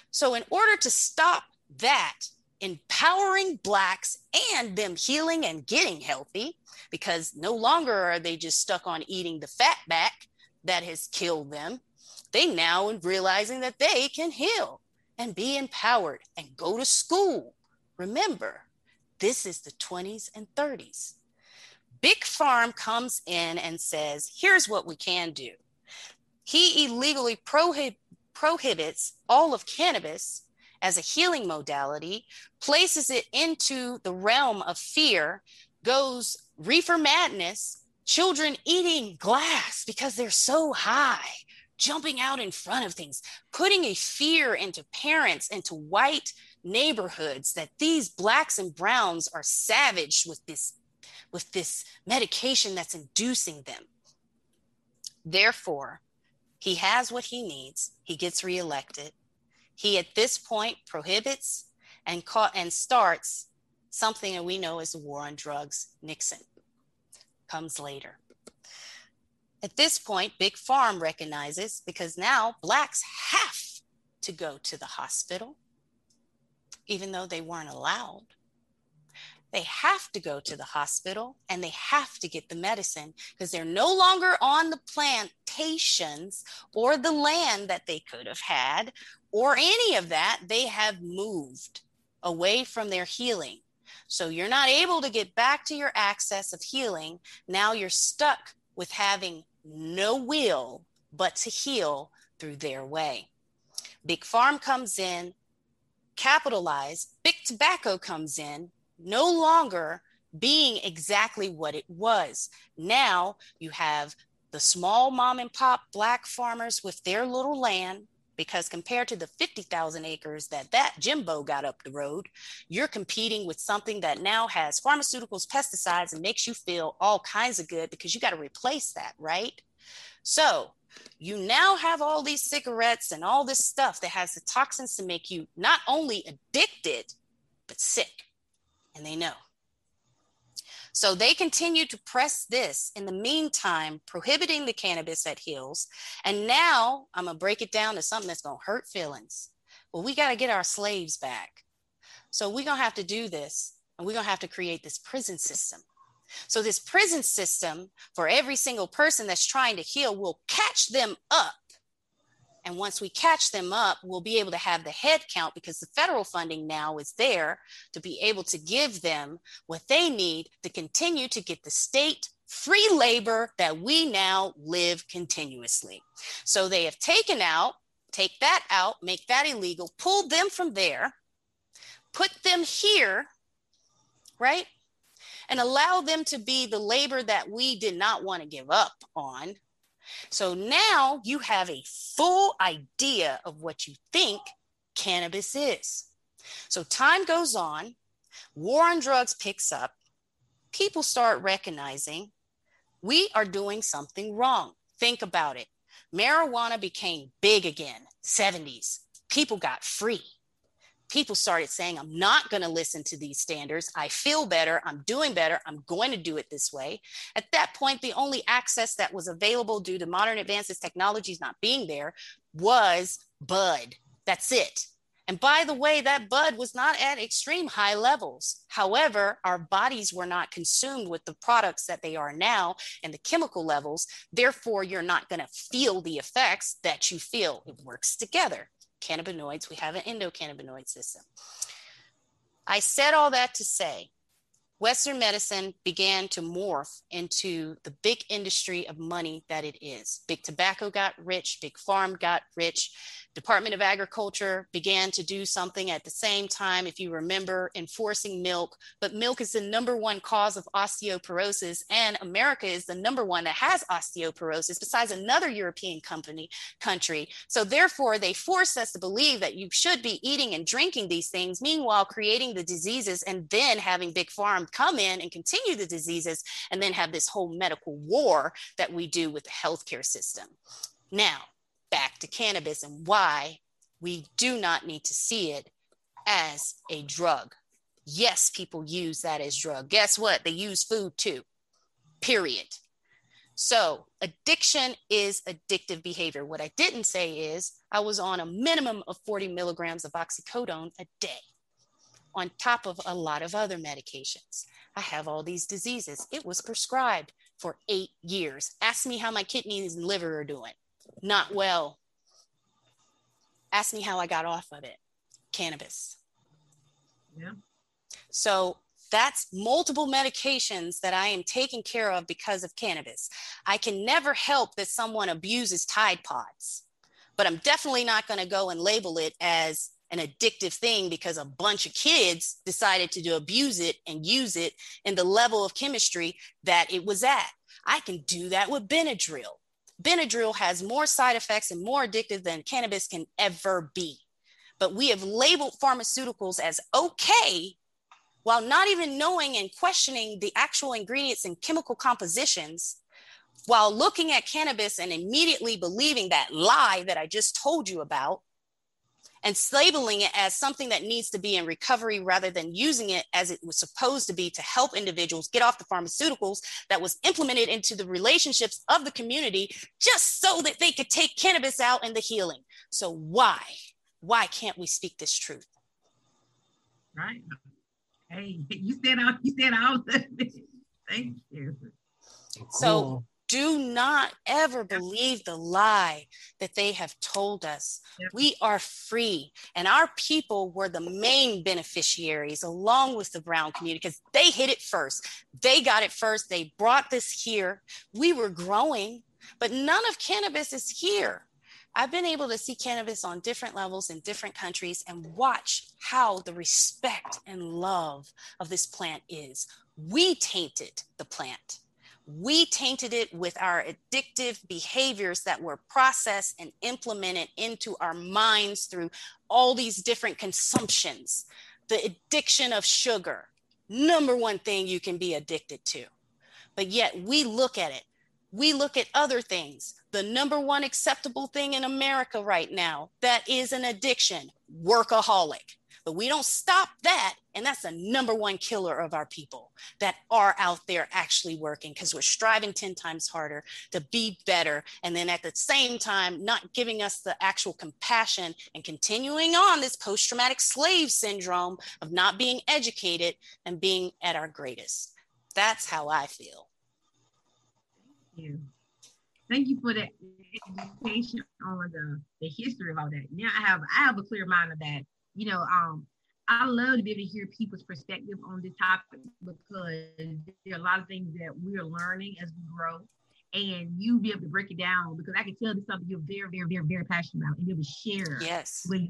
So, in order to stop that, empowering Blacks and them healing and getting healthy, because no longer are they just stuck on eating the fat back that has killed them, they now are realizing that they can heal and be empowered and go to school. Remember, this is the 20s and 30s. Big Pharm comes in and says, here's what we can do. He illegally prohib- prohibits all of cannabis as a healing modality, places it into the realm of fear, goes reefer madness, children eating glass because they're so high, jumping out in front of things, putting a fear into parents, into white neighborhoods that these blacks and browns are savage with this with this medication that's inducing them. Therefore, he has what he needs. He gets reelected. He at this point prohibits and ca- and starts something that we know as the war on drugs. Nixon comes later. At this point, Big Pharm recognizes because now Blacks have to go to the hospital, even though they weren't allowed. They have to go to the hospital and they have to get the medicine because they're no longer on the plantations or the land that they could have had or any of that. They have moved away from their healing. So you're not able to get back to your access of healing. Now you're stuck with having no will but to heal through their way. Big Pharm comes in, capitalize, Big Tobacco comes in, no longer being exactly what it was. Now you have the small mom and pop black farmers with their little land because compared to the 50,000 acres that that Jimbo got up the road, you're competing with something that now has pharmaceuticals, pesticides, and makes you feel all kinds of good because you got to replace that, right? So you now have all these cigarettes and all this stuff that has the toxins to make you not only addicted, but sick. And they know. So they continue to press this in the meantime, prohibiting the cannabis that heals. And now I'm going to break it down to something that's going to hurt feelings. Well, we got to get our slaves back. So we're going to have to do this and we're going to have to create this prison system. So this prison system for every single person that's trying to heal will catch them up And once we catch them up, we'll be able to have the head count because the federal funding now is there to be able to give them what they need to continue to get the state free labor that we now live continuously. So they have taken out, take that out, make that illegal, pull them from there, put them here, right? And allow them to be the labor that we did not want to give up on so now you have a full idea of what you think cannabis is. So time goes on, war on drugs picks up, people start recognizing we are doing something wrong. Think about it. Marijuana became big again, 70s. People got free people started saying, I'm not going to listen to these standards. I feel better. I'm doing better. I'm going to do it this way. At that point, the only access that was available due to modern advances, technologies not being there, was bud. That's it. And by the way, that bud was not at extreme high levels. However, our bodies were not consumed with the products that they are now and the chemical levels. Therefore, you're not going to feel the effects that you feel. It works together cannabinoids, we have an endocannabinoid system. I said all that to say Western medicine began to morph into the big industry of money that it is. Big tobacco got rich, big pharm got rich, Department of Agriculture began to do something at the same time, if you remember, enforcing milk. But milk is the number one cause of osteoporosis, and America is the number one that has osteoporosis, besides another European company country. So therefore, they force us to believe that you should be eating and drinking these things, meanwhile creating the diseases, and then having big pharm come in and continue the diseases, and then have this whole medical war that we do with the healthcare system. Now, back to cannabis and why we do not need to see it as a drug. Yes, people use that as drug. Guess what? They use food too. Period. So, addiction is addictive behavior. What I didn't say is I was on a minimum of 40 milligrams of oxycodone a day, on top of a lot of other medications. I have all these diseases. It was prescribed for eight years. Ask me how my kidneys and liver are doing not well. Ask me how I got off of it cannabis. Yeah. So that's multiple medications that I am taking care of because of cannabis. I can never help that someone abuses Tide Pods, but I'm definitely not going to go and label it as an addictive thing because a bunch of kids decided to abuse it and use it in the level of chemistry that it was at. I can do that with Benadryl. Benadryl has more side effects and more addictive than cannabis can ever be. But we have labeled pharmaceuticals as okay while not even knowing and questioning the actual ingredients and chemical compositions, while looking at cannabis and immediately believing that lie that I just told you about, and labeling it as something that needs to be in recovery rather than using it as it was supposed to be to help individuals get off the pharmaceuticals that was implemented into the relationships of the community just so that they could take cannabis out in the healing. So why? Why can't we speak this truth? Right. Hey, you said out, you said out. [LAUGHS] Thank you. So do not ever believe the lie that they have told us. We are free, and our people were the main beneficiaries along with the brown community because they hit it first. They got it first. They brought this here. We were growing, but none of cannabis is here. I've been able to see cannabis on different levels in different countries and watch how the respect and love of this plant is. We tainted the plant we tainted it with our addictive behaviors that were processed and implemented into our minds through all these different consumptions. The addiction of sugar, number one thing you can be addicted to. But yet we look at it, we look at other things. The number one acceptable thing in America right now that is an addiction workaholic. But we don't stop that. And that's the number one killer of our people that are out there actually working because we're striving 10 times harder to be better. And then at the same time, not giving us the actual compassion and continuing on this post traumatic slave syndrome of not being educated and being at our greatest. That's how I feel. Thank you. thank you for that education on the, the history of all that. Now I have I have a clear mind of that. You know, um, I love to be able to hear people's perspective on this topic because there are a lot of things that we're learning as we grow. And you be able to break it down because I can tell this something you're very, very, very, very passionate about and be able to share. Yes. With,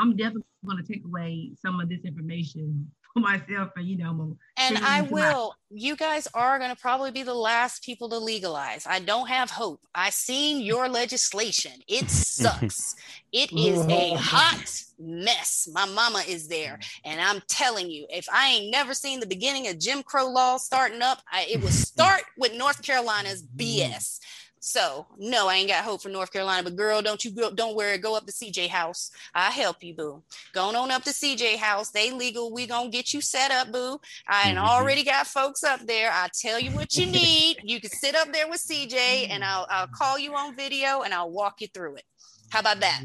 I'm definitely going to take away some of this information for [LAUGHS] myself and you know and i will my- you guys are going to probably be the last people to legalize. I don't have hope. I seen your legislation. It sucks. [LAUGHS] It is a hot mess. My mama is there. Mm. And i'm telling you if i ain't never seen the beginning of jim crow law starting up I, it will start with north carolina's mm-hmm. bs so no, I ain't got hope for North Carolina. But girl, don't you go, don't worry. Go up to CJ House. I help you, boo. Going on up to CJ House. They legal. We gonna get you set up, boo. I mm-hmm. already got folks up there. I tell you what you [LAUGHS] need. You can sit up there with CJ, and I'll I'll call you on video, and I'll walk you through it. How about that?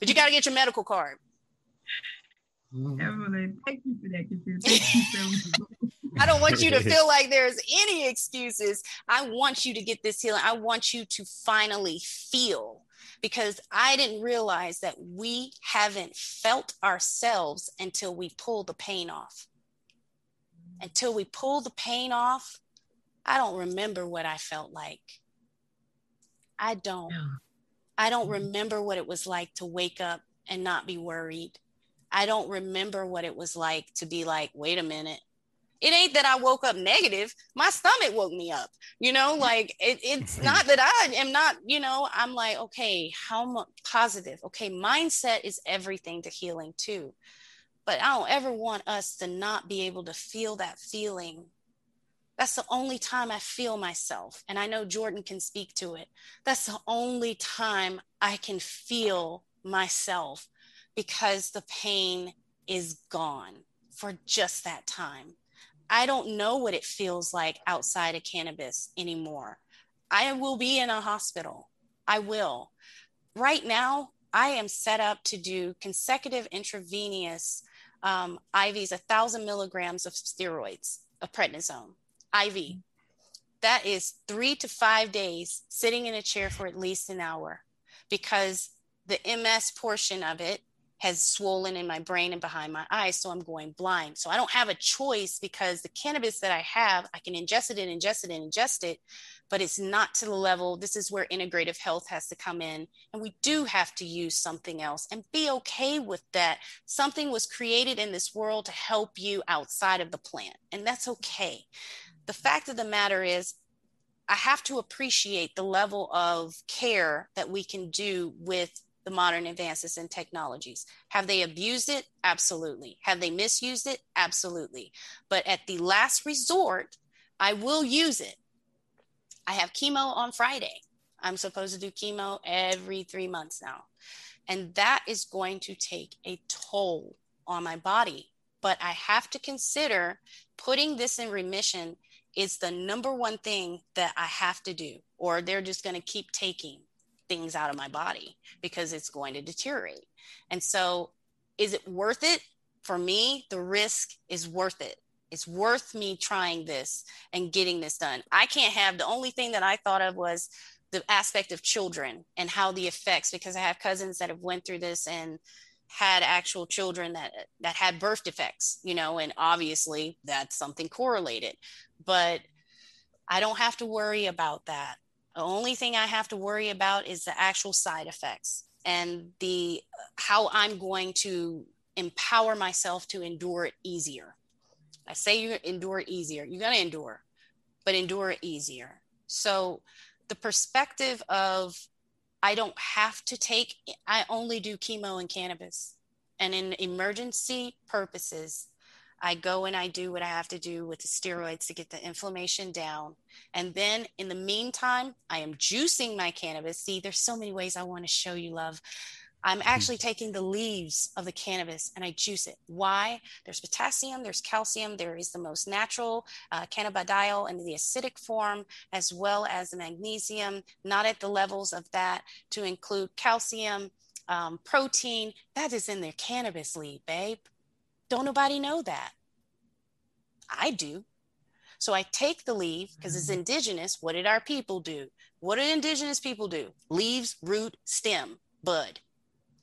But you got to get your medical card. Evelyn, thank you for that. [LAUGHS] Thank you so much. I don't want you to feel [LAUGHS] like there's any excuses. I want you to get this healing. I want you to finally feel because I didn't realize that we haven't felt ourselves until we pull the pain off. Until we pull the pain off, I don't remember what I felt like. I don't. I don't remember what it was like to wake up and not be worried. I don't remember what it was like to be like, wait a minute, it ain't that I woke up negative. My stomach woke me up. You know, like it, it's [LAUGHS] not that I am not, you know, I'm like, okay, how much positive? Okay, mindset is everything to healing too. But I don't ever want us to not be able to feel that feeling. That's the only time I feel myself. And I know Jordan can speak to it. That's the only time I can feel myself because the pain is gone for just that time. I don't know what it feels like outside of cannabis anymore. I will be in a hospital. I will. Right now, I am set up to do consecutive intravenous um, IVs, a thousand milligrams of steroids, of prednisone, IV. That is three to five days sitting in a chair for at least an hour because the MS portion of it has swollen in my brain and behind my eyes. So I'm going blind. So I don't have a choice because the cannabis that I have, I can ingest it and ingest it and ingest it, but it's not to the level. This is where integrative health has to come in. And we do have to use something else and be okay with that. Something was created in this world to help you outside of the plant, and that's okay. The fact of the matter is, I have to appreciate the level of care that we can do with the modern advances in technologies. Have they abused it? Absolutely. Have they misused it? Absolutely. But at the last resort, I will use it. I have chemo on Friday. I'm supposed to do chemo every three months now. And that is going to take a toll on my body. But I have to consider putting this in remission is the number one thing that I have to do, or they're just going to keep taking things out of my body because it's going to deteriorate. And so, is it worth it? For me, the risk is worth it. It's worth me trying this and getting this done. I can't have the only thing that I thought of was the aspect of children and how the effects because I have cousins that have went through this and had actual children that that had birth defects, you know, and obviously that's something correlated. But I don't have to worry about that. The only thing I have to worry about is the actual side effects and the how I'm going to empower myself to endure it easier. I say you endure it easier. You're going to endure, but endure it easier. So the perspective of I don't have to take I only do chemo and cannabis. And in emergency purposes, I go and I do what I have to do with the steroids to get the inflammation down. And then in the meantime, I am juicing my cannabis. See, there's so many ways I want to show you love. I'm hmm. actually taking the leaves of the cannabis and I juice it. Why? There's potassium, there's calcium, there is the most natural uh, cannabidiol in the acidic form, as well as the magnesium, not at the levels of that, to include calcium, um, protein. That is in their cannabis leaf, babe. Don't nobody know that. I do. So I take the leaf because it's mm-hmm. indigenous. What did our people do? What did indigenous people do? Leaves, root, stem, bud.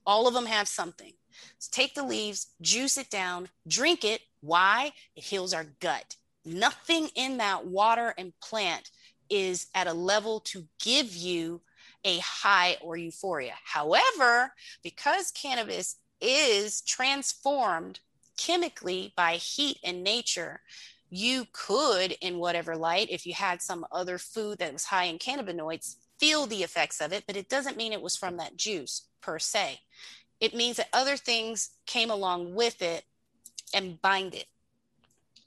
All of them have something. So take the leaves, juice it down, drink it. Why? It heals our gut. Nothing in that water and plant is at a level to give you a high or euphoria. However, because cannabis is transformed chemically by heat and nature, you could, in whatever light, if you had some other food that was high in cannabinoids, feel the effects of it, but it doesn't mean it was from that juice per se. It means that other things came along with it and bind it.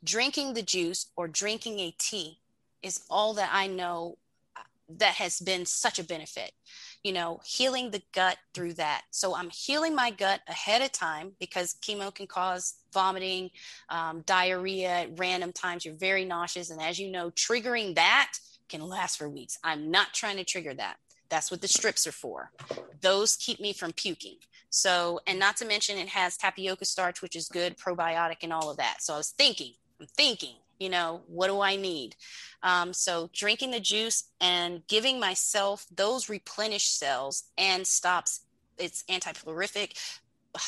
Drinking the juice or drinking a tea is all that I know that has been such a benefit you know healing the gut through that. So i'm healing my gut ahead of time because chemo can cause vomiting um, diarrhea at random times. You're very nauseous. And as you know triggering that can last for weeks. I'm not trying to trigger that. That's what the strips are for. Those keep me from puking. So and not to mention it has tapioca starch which is good probiotic and all of that. So i was thinking i'm thinking you know what do i need um, so drinking the juice and giving myself those replenished cells and stops it's anti-prolific [SIGHS]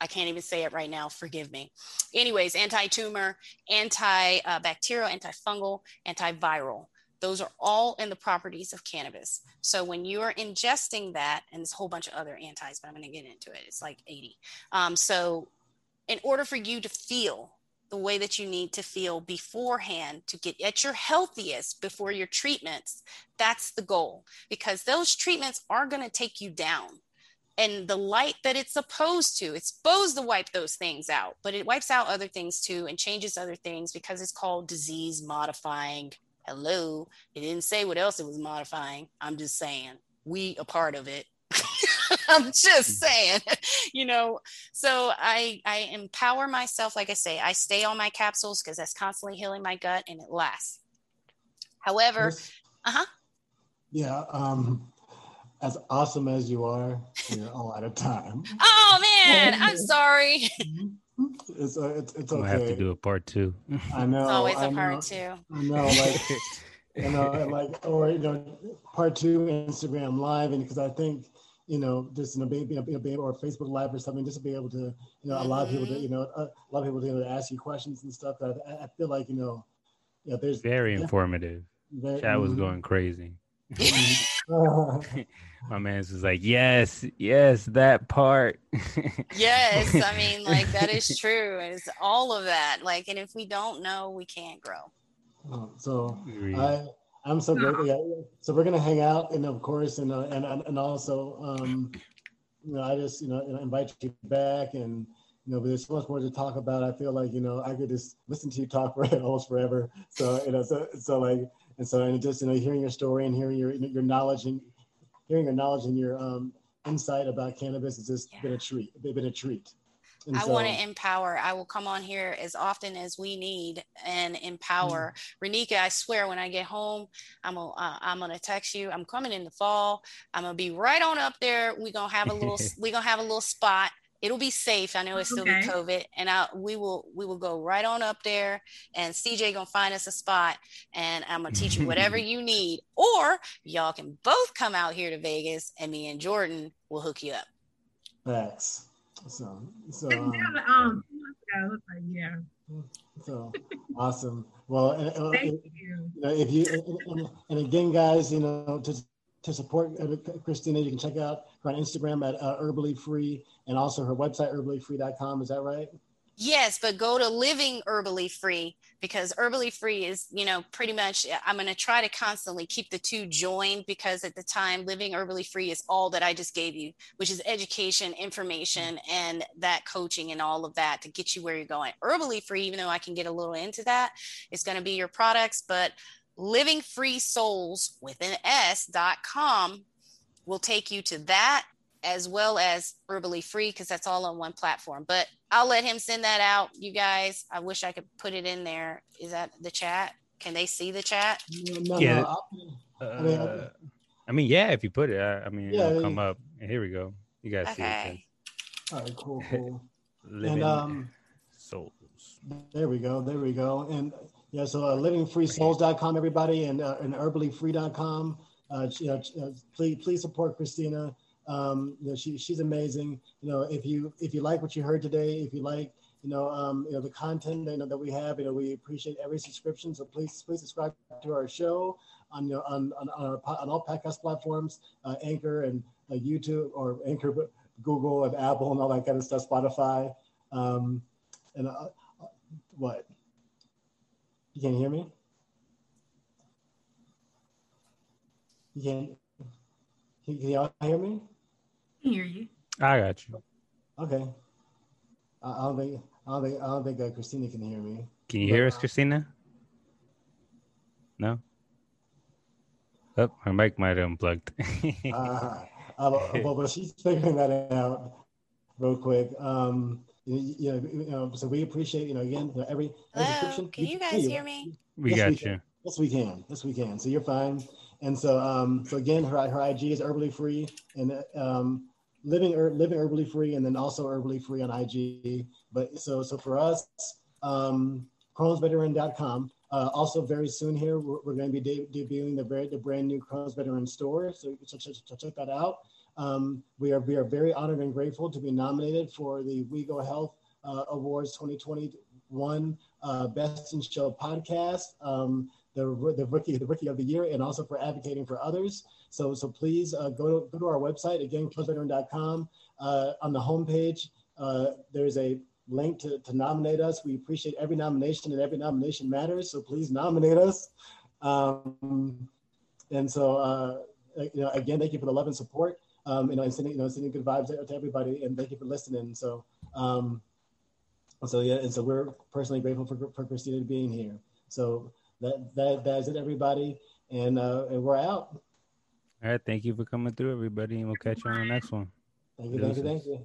I can't even say it right now. Forgive me. Anyways, anti-tumor, anti-bacterial, antifungal, antiviral. Those are all in the properties of cannabis. So when you are ingesting that, and a whole bunch of other antis, but I'm going to get into it. It's like 80. Um, so in order for you to feel the way that you need to feel beforehand to get at your healthiest before your treatments. That's the goal because those treatments are going to take you down. And the light that it's supposed to, it's supposed to wipe those things out, but it wipes out other things too and changes other things because it's called disease modifying. Hello, it didn't say what else it was modifying. I'm just saying we a part of it [LAUGHS] I'm just saying, [LAUGHS] you know. So I I empower myself. Like I say, I stay on my capsules because that's constantly healing my gut and it lasts. However, uh huh. Yeah. Um, as awesome as you are, you're all out of time. [LAUGHS] Oh man, I'm sorry. It's uh, it's, it's okay. I have to do a part two. I know. It's always a part two. I know, like you know, like or you know, part two Instagram live, and because I think you know, just you know, being, being, being or Facebook Live or something, just to be able to, you know, mm-hmm. allow people to, you know, uh, allow people to, you know, to ask you questions and stuff. That I, I feel like, you know, yeah, there's very informative. Very, Chat was mm-hmm. going crazy. [LAUGHS] [LAUGHS] My man's was like, yes, yes, that part. [LAUGHS] yes, I mean, like that is true. It's all of that. Like, and if we don't know, we can't grow. Oh, so I I'm so grateful. Yeah. So we're gonna hang out, and of course, and uh, and and also, um, you know, I just you know invite you back, and you know, but there's so much more to talk about. I feel like you know I could just listen to you talk [LAUGHS] for almost forever. So you know, so so like, and so and just you know, hearing your story and hearing your your knowledge and hearing your knowledge and your um insight about cannabis has just yeah. been a treat. They've been a treat. And I so, want to empower. I will come on here as often as we need and empower. Mm-hmm. Renika, I swear, when I get home, I'm gonna uh, I'm gonna text you. I'm coming in the fall. I'm gonna be right on up there. We're gonna have a little [LAUGHS] we're gonna have a little spot. It'll be safe. I know it's still okay. be COVID, and I we will we will go right on up there. And CJ gonna find us a spot, and I'm gonna teach you whatever [LAUGHS] you need. Or y'all can both come out here to Vegas, and me and Jordan will hook you up. Thanks. So, so um, um, yeah. So awesome. Well, and, Thank you. you know, if you and, and, again, guys, you know, to to support Christina, you can check out her on Instagram at uh, Herbally Free and also her website herballyfree.com. Is that right? Yes, but go to living herbally free because herbally free is, you know, pretty much eh, I'm going to try to constantly keep the two joined because at the time living herbally free is all that I just gave you, which is education, information, and that coaching and all of that to get you where you're going. Herbally free, even though I can get a little into that, it's going to be your products, but living free souls with an S.com will take you to that as well as herbally free because that's all on one platform. But I'll let him send that out, you guys. I wish I could put it in there. Is that the chat? Can they see the chat? No, yeah. No, uh, I mean, yeah, if you put it, I, I mean, yeah, it'll come up. Here we go. You guys okay. see it. All right, cool, [LAUGHS] cool. and um, souls. There we go. There we go. And Yeah, so uh, livingfreesouls.com, everybody, and uh, and herballyfree.com. Uh, you know, uh, please please support Christina. Um, you know, she she's amazing. You know, if you if you like what you heard today, if you like you know um, you know the content you know, that we have, you know, we appreciate every subscription. So please please subscribe to our show on you know, on on on, our, on all podcast platforms, uh, Anchor and uh, YouTube or Anchor, Google and Apple and all that kind of stuff, Spotify. Um, and uh, what? You can't hear me? You can't? Can, can y'all hear me? I hear you. I got you. Okay. I, I don't think I don't think I don't think uh, Christina can hear me. Can you hear us, Christina? No. Oh, her mic might have unplugged. [LAUGHS] uh, uh, well, but she's figuring that out real quick. Um, you, know, you know, so we appreciate, you know, again, you know, every, Hello, can you guys hear me? We yes, got we you. Can. Yes, we can. Yes, we can. So you're fine. And so, um, so again, her her IG is herbally free and um, living living herbally free, and then also herbally free on IG. But so so for us, um, Crohn'sVeteran.com. Uh, also, very soon here, we're, we're going to be de- debuting the, very, the brand new Crohn's Veteran store. So, so, so check that out. Um, we are we are very honored and grateful to be nominated for the WeGo Health uh, Awards 2021 uh, Best in Show podcast, um, the the rookie the rookie of the year, and also for advocating for others. So so please uh, go to go to our website again, crohn'sveteran.com. Uh, on the homepage, uh, there's a link to, to nominate us. We appreciate every nomination, and every nomination matters. So please nominate us. Um, and so, uh, you know, again, thank you for the love and support um, you know, and sending, you know, sending good vibes to, everybody. And thank you for listening. So, um, so yeah, and so we're personally grateful for, for Christina being here. So that that that's it, everybody, and uh, and we're out. All right, thank you for coming through, everybody, and we'll catch you on the next one. Thank you, thank you, thank you.